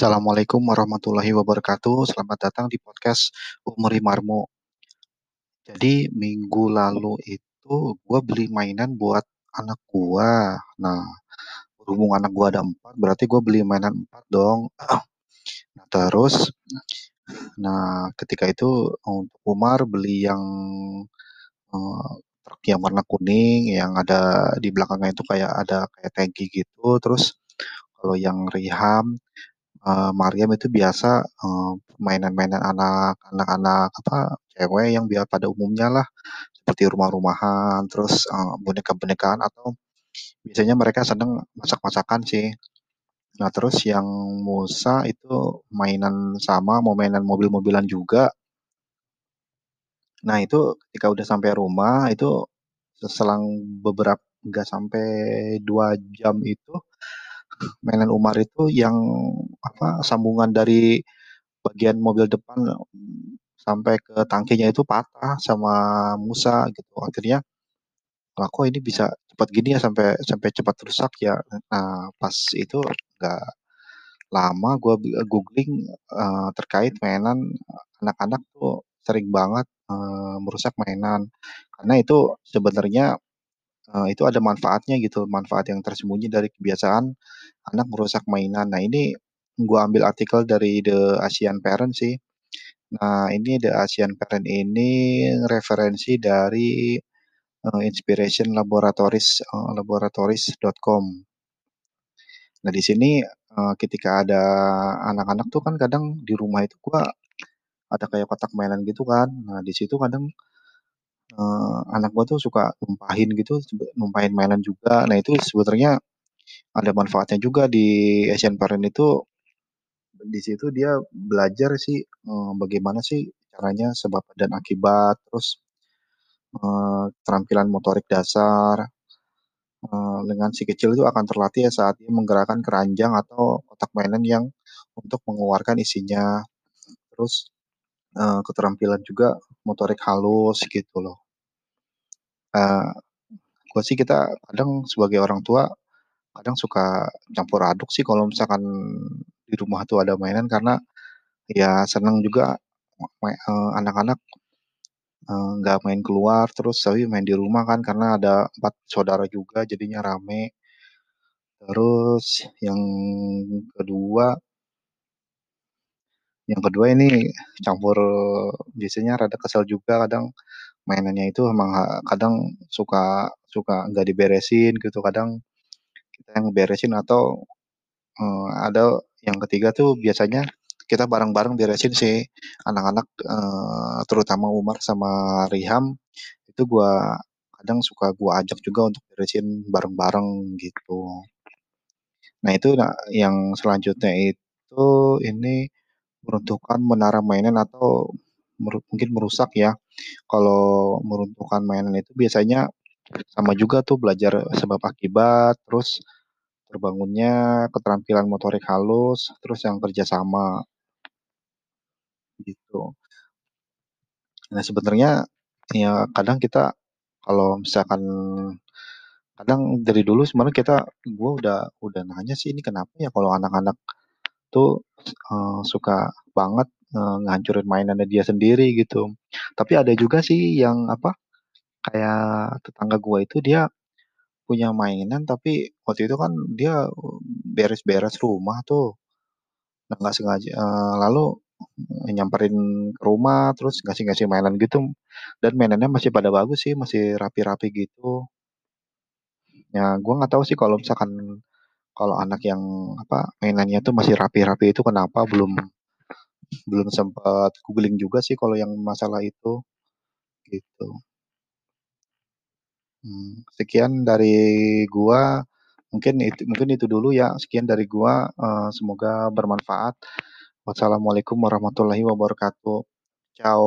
Assalamualaikum warahmatullahi wabarakatuh. Selamat datang di podcast Umri Marmo. Jadi minggu lalu itu gue beli mainan buat anak gue. Nah, berhubung anak gue ada empat, berarti gue beli mainan empat dong. Nah, terus, nah ketika itu Umar beli yang uh, truk yang warna kuning, yang ada di belakangnya itu kayak ada kayak tangki gitu. Terus kalau yang Riham uh, Mariam itu biasa uh, mainan-mainan anak anak-anak apa cewek yang biar pada umumnya lah. Seperti rumah-rumahan terus uh, boneka-bonekaan atau biasanya mereka seneng masak-masakan sih. Nah terus yang Musa itu mainan sama mau mainan mobil-mobilan juga. Nah itu ketika udah sampai rumah itu selang beberapa nggak sampai dua jam itu mainan Umar itu yang apa sambungan dari bagian mobil depan sampai ke tangkinya itu patah sama Musa gitu. Akhirnya lah kok ini bisa cepat gini ya sampai sampai cepat rusak ya? Nah pas itu nggak lama gue googling uh, terkait mainan anak-anak tuh sering banget uh, merusak mainan. Karena itu sebenarnya uh, itu ada manfaatnya gitu manfaat yang tersembunyi dari kebiasaan anak merusak mainan. Nah ini gue ambil artikel dari The Asian Parent sih. Nah ini The Asian Parent ini referensi dari uh, Inspiration Laboratories uh, laboratories.com nah di sini uh, ketika ada anak-anak tuh kan kadang di rumah itu gua ada kayak kotak mainan gitu kan. Nah di situ kadang uh, anak gua tuh suka numpahin gitu numpahin mainan juga. Nah itu sebenarnya ada manfaatnya juga di Asian Parent itu. Di situ dia belajar sih uh, bagaimana sih caranya sebab dan akibat terus uh, keterampilan motorik dasar dengan si kecil itu akan terlatih ya saat dia menggerakkan keranjang atau kotak mainan yang untuk mengeluarkan isinya. Terus keterampilan juga motorik halus gitu loh uh, gue sih kita kadang sebagai orang tua kadang suka campur aduk sih kalau misalkan di rumah tuh ada mainan karena ya senang juga anak-anak nggak uh, main keluar terus tapi main di rumah kan karena ada empat saudara juga jadinya rame. Terus yang kedua yang kedua ini campur biasanya rada kesel juga kadang. Mainannya itu emang kadang suka suka nggak diberesin gitu. Kadang kita yang beresin atau uh, ada yang ketiga tuh biasanya kita bareng-bareng beresin sih. Anak-anak uh, terutama Umar sama Riham itu gua kadang suka gua ajak juga untuk beresin bareng-bareng gitu. Nah itu nah, yang selanjutnya itu ini meruntuhkan menara mainan atau mer mungkin merusak ya. Kalau meruntuhkan mainan itu biasanya sama juga tuh belajar sebab akibat, terus terbangunnya keterampilan motorik halus, terus yang kerjasama gitu. Nah sebenarnya ya kadang kita kalau misalkan kadang dari dulu sebenarnya kita gue udah udah nanya sih ini kenapa ya kalau anak-anak tuh uh, suka banget uh, ngancurin mainannya dia sendiri gitu. Tapi ada juga sih yang apa kayak tetangga gue itu dia punya mainan tapi waktu itu kan dia beres-beres rumah tuh. Nah, nggak sengaja uh, lalu nyamperin rumah terus ngasih-ngasih mainan gitu. Dan mainannya masih pada bagus sih masih rapi-rapi gitu. Ya gue nggak tahu sih kalau misalkan kalau anak yang apa mainannya tuh masih rapi-rapi itu kenapa belum belum sempat googling juga sih kalau yang masalah itu gitu. Hmm, sekian dari gua. Mungkin itu mungkin itu dulu ya. Sekian dari gua. Uh, semoga bermanfaat. Wassalamualaikum warahmatullahi wabarakatuh. Ciao